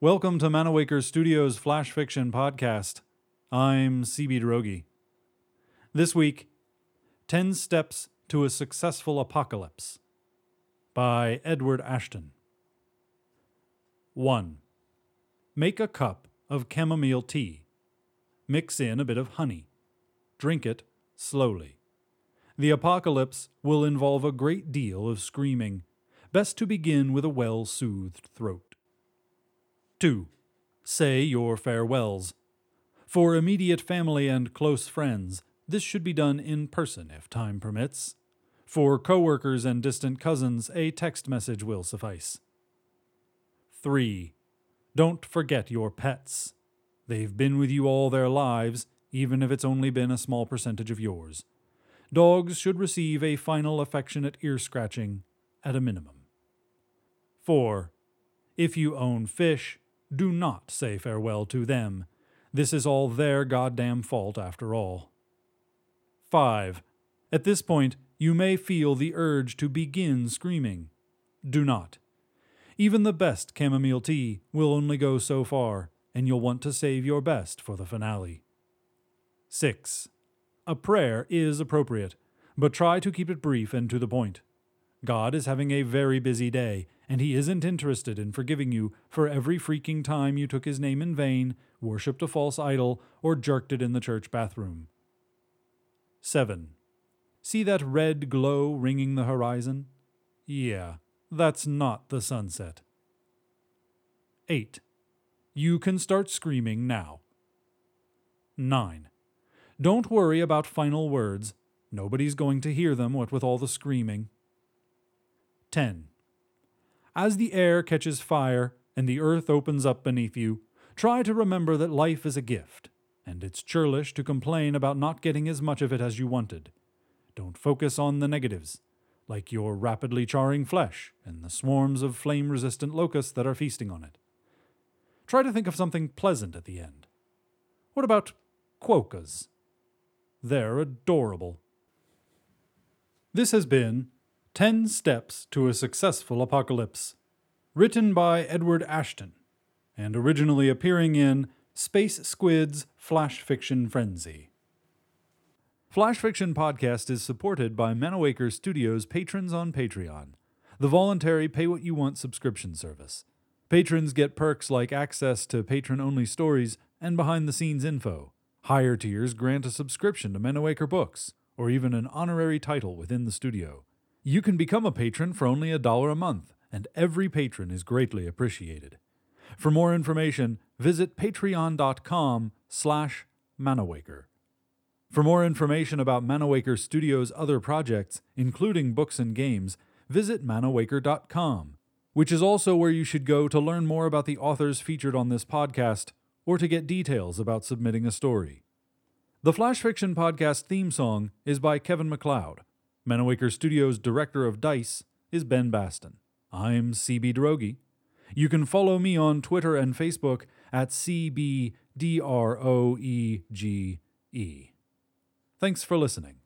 Welcome to Manawaker Studios Flash Fiction Podcast. I'm CB Droege. This week, 10 Steps to a Successful Apocalypse by Edward Ashton. 1. Make a cup of chamomile tea. Mix in a bit of honey. Drink it slowly. The apocalypse will involve a great deal of screaming. Best to begin with a well soothed throat. 2. Say your farewells. For immediate family and close friends, this should be done in person if time permits. For coworkers and distant cousins, a text message will suffice. 3. Don't forget your pets. They've been with you all their lives, even if it's only been a small percentage of yours. Dogs should receive a final affectionate ear scratching at a minimum. 4. If you own fish, do not say farewell to them. This is all their goddamn fault after all. 5. At this point, you may feel the urge to begin screaming. Do not. Even the best chamomile tea will only go so far, and you'll want to save your best for the finale. 6. A prayer is appropriate, but try to keep it brief and to the point. God is having a very busy day, and he isn't interested in forgiving you for every freaking time you took his name in vain, worshipped a false idol, or jerked it in the church bathroom. 7. See that red glow ringing the horizon? Yeah, that's not the sunset. 8. You can start screaming now. 9. Don't worry about final words. Nobody's going to hear them, what with all the screaming. 10. As the air catches fire and the earth opens up beneath you, try to remember that life is a gift, and it's churlish to complain about not getting as much of it as you wanted. Don't focus on the negatives, like your rapidly charring flesh and the swarms of flame resistant locusts that are feasting on it. Try to think of something pleasant at the end. What about quokkas? They're adorable. This has been 10 Steps to a Successful Apocalypse, written by Edward Ashton, and originally appearing in Space Squid's Flash Fiction Frenzy. Flash Fiction Podcast is supported by Manawaker Studios patrons on Patreon, the voluntary pay what you want subscription service. Patrons get perks like access to patron only stories and behind the scenes info. Higher tiers grant a subscription to Manawaker Books, or even an honorary title within the studio. You can become a patron for only a dollar a month, and every patron is greatly appreciated. For more information, visit patreon.com slash manawaker. For more information about Manawaker Studios' other projects, including books and games, visit manawaker.com, which is also where you should go to learn more about the authors featured on this podcast or to get details about submitting a story. The Flash Fiction Podcast theme song is by Kevin MacLeod. Manawaker Studios' director of DICE is Ben Baston. I'm CB Droege. You can follow me on Twitter and Facebook at CBDROEGE. Thanks for listening.